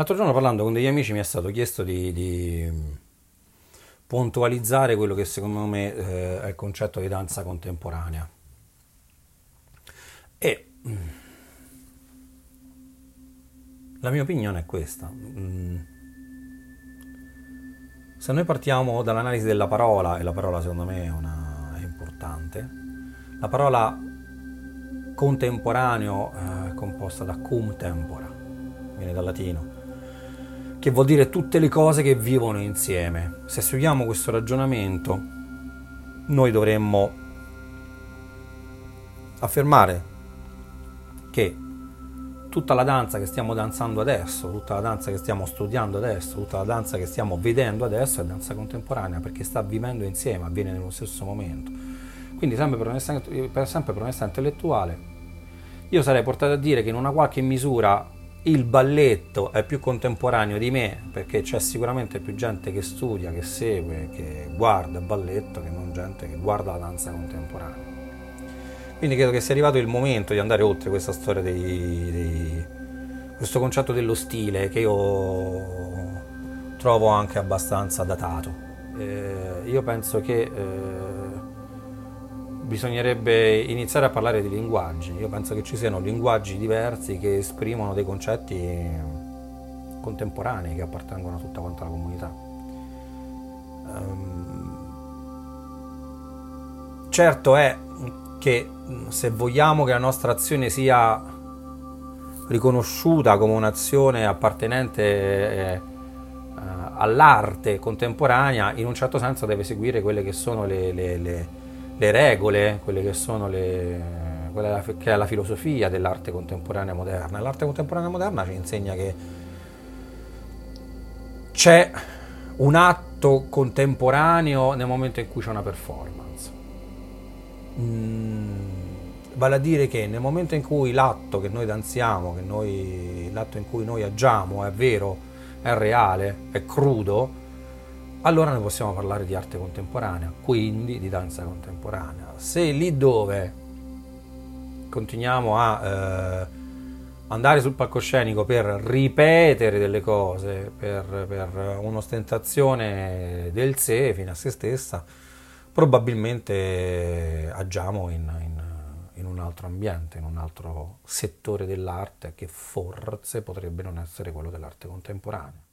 L'altro giorno parlando con degli amici mi è stato chiesto di, di puntualizzare quello che secondo me eh, è il concetto di danza contemporanea. E mm, la mia opinione è questa. Mm, se noi partiamo dall'analisi della parola, e la parola secondo me è, una, è importante, la parola contemporaneo eh, è composta da cum tempora, viene dal latino, che vuol dire tutte le cose che vivono insieme. Se seguiamo questo ragionamento, noi dovremmo affermare che tutta la danza che stiamo danzando adesso, tutta la danza che stiamo studiando adesso, tutta la danza che stiamo vedendo adesso è danza contemporanea perché sta vivendo insieme, avviene nello stesso momento. Quindi sempre per onestà, sempre per onestà intellettuale, io sarei portato a dire che in una qualche misura il balletto è più contemporaneo di me perché c'è sicuramente più gente che studia, che segue, che guarda il balletto che non gente che guarda la danza contemporanea. Quindi credo che sia arrivato il momento di andare oltre questa storia dei, questo concetto dello stile che io trovo anche abbastanza datato. Eh, io penso che eh, bisognerebbe iniziare a parlare di linguaggi. Io penso che ci siano linguaggi diversi che esprimono dei concetti contemporanei che appartengono a tutta quanta la comunità. Um, certo è che se vogliamo che la nostra azione sia riconosciuta come un'azione appartenente eh, all'arte contemporanea, in un certo senso deve seguire quelle che sono le, le, le le regole, quelle che sono le, quella che è la filosofia dell'arte contemporanea moderna. L'arte contemporanea moderna ci insegna che c'è un atto contemporaneo nel momento in cui c'è una performance. Mm, vale a dire che nel momento in cui l'atto che noi danziamo, che noi, l'atto in cui noi agiamo è vero, è reale, è crudo, allora noi possiamo parlare di arte contemporanea, quindi di danza contemporanea. Se lì dove continuiamo a eh, andare sul palcoscenico per ripetere delle cose, per, per un'ostentazione del sé fino a se stessa, probabilmente agiamo in, in, in un altro ambiente, in un altro settore dell'arte che forse potrebbe non essere quello dell'arte contemporanea.